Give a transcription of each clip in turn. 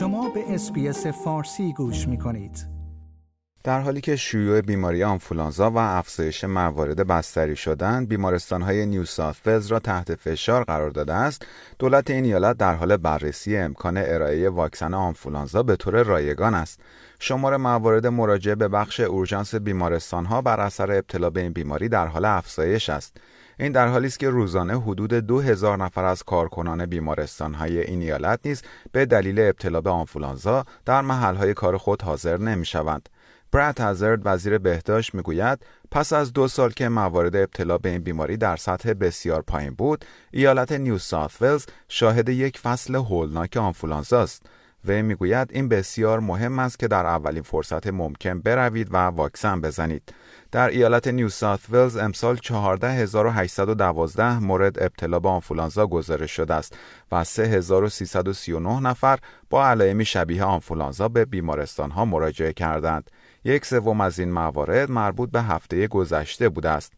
شما به SBS فارسی گوش می کنید. در حالی که شیوع بیماری آنفولانزا و افزایش موارد بستری شدن بیمارستان های نیو ساوت را تحت فشار قرار داده است دولت این ایالت در حال بررسی امکان ارائه واکسن آنفولانزا به طور رایگان است شمار موارد مراجعه به بخش اورژانس بیمارستان ها بر اثر ابتلا به این بیماری در حال افزایش است این در حالی است که روزانه حدود دو هزار نفر از کارکنان بیمارستان های این ایالت نیز به دلیل ابتلا به آنفولانزا در محل های کار خود حاضر نمی شوند. براد هازارد وزیر بهداشت می‌گوید پس از دو سال که موارد ابتلا به این بیماری در سطح بسیار پایین بود ایالت نیو ساوت ولز شاهد یک فصل هولناک آنفولانزا است و می‌گوید این بسیار مهم است که در اولین فرصت ممکن بروید و واکسن بزنید در ایالت نیو ساوت ولز امسال 14812 مورد ابتلا به آنفولانزا گزارش شده است و 3339 نفر با علائمی شبیه آنفولانزا به بیمارستان ها مراجعه کردند. یک سوم از این موارد مربوط به هفته گذشته بوده است.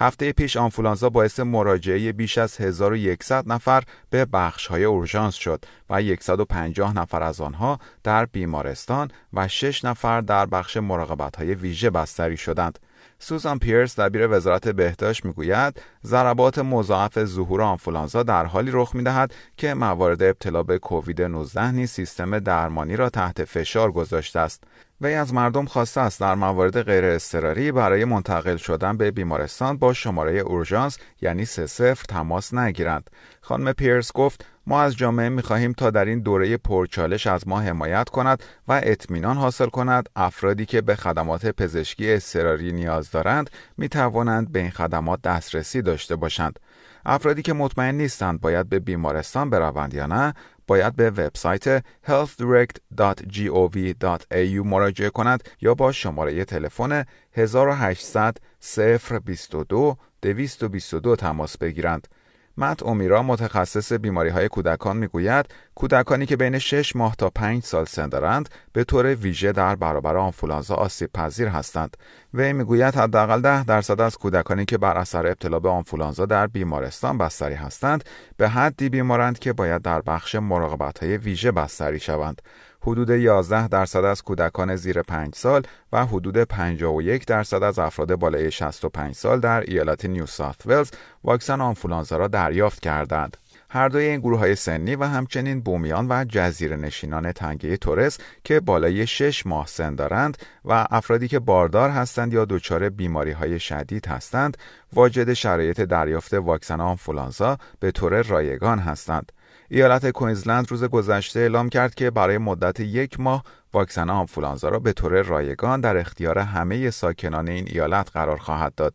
هفته پیش آنفولانزا باعث مراجعه بیش از 1100 نفر به بخش های اورژانس شد و 150 نفر از آنها در بیمارستان و 6 نفر در بخش مراقبت های ویژه بستری شدند. سوزان پیرس دبیر وزارت بهداشت می‌گوید ضربات مضاعف ظهور آنفولانزا در حالی رخ می‌دهد که موارد ابتلا به کووید 19 نیز سیستم درمانی را تحت فشار گذاشته است وی از مردم خواسته است در موارد غیر اضطراری برای منتقل شدن به بیمارستان با شماره اورژانس یعنی سه صفر تماس نگیرند. خانم پیرس گفت ما از جامعه می خواهیم تا در این دوره پرچالش از ما حمایت کند و اطمینان حاصل کند افرادی که به خدمات پزشکی اضطراری نیاز دارند می توانند به این خدمات دسترسی داشته باشند. افرادی که مطمئن نیستند باید به بیمارستان بروند یا نه باید به وبسایت healthdirect.gov.au مراجعه کند یا با شماره تلفن 1800 022 222 تماس بگیرند. مت اومیرا متخصص بیماری های کودکان می‌گوید کودکانی که بین 6 ماه تا 5 سال سن دارند به طور ویژه در برابر آنفولانزا آسیب پذیر هستند. وی می‌گوید حداقل 10 درصد از کودکانی که بر اثر ابتلا به آنفولانزا در بیمارستان بستری هستند به حدی بیمارند که باید در بخش مراقبت های ویژه بستری شوند. حدود 11 درصد از کودکان زیر 5 سال و حدود 51 درصد از افراد بالای 65 سال در ایالت نیو ساوت ولز واکسن آنفولانزا را دریافت کردند. هر دوی این گروه های سنی و همچنین بومیان و جزیره نشینان تنگه تورس که بالای 6 ماه سن دارند و افرادی که باردار هستند یا دچار بیماری های شدید هستند واجد شرایط دریافت واکسن آنفولانزا به طور رایگان هستند. ایالت کوینزلند روز گذشته اعلام کرد که برای مدت یک ماه واکسن آنفولانزا را به طور رایگان در اختیار همه ساکنان این ایالت قرار خواهد داد.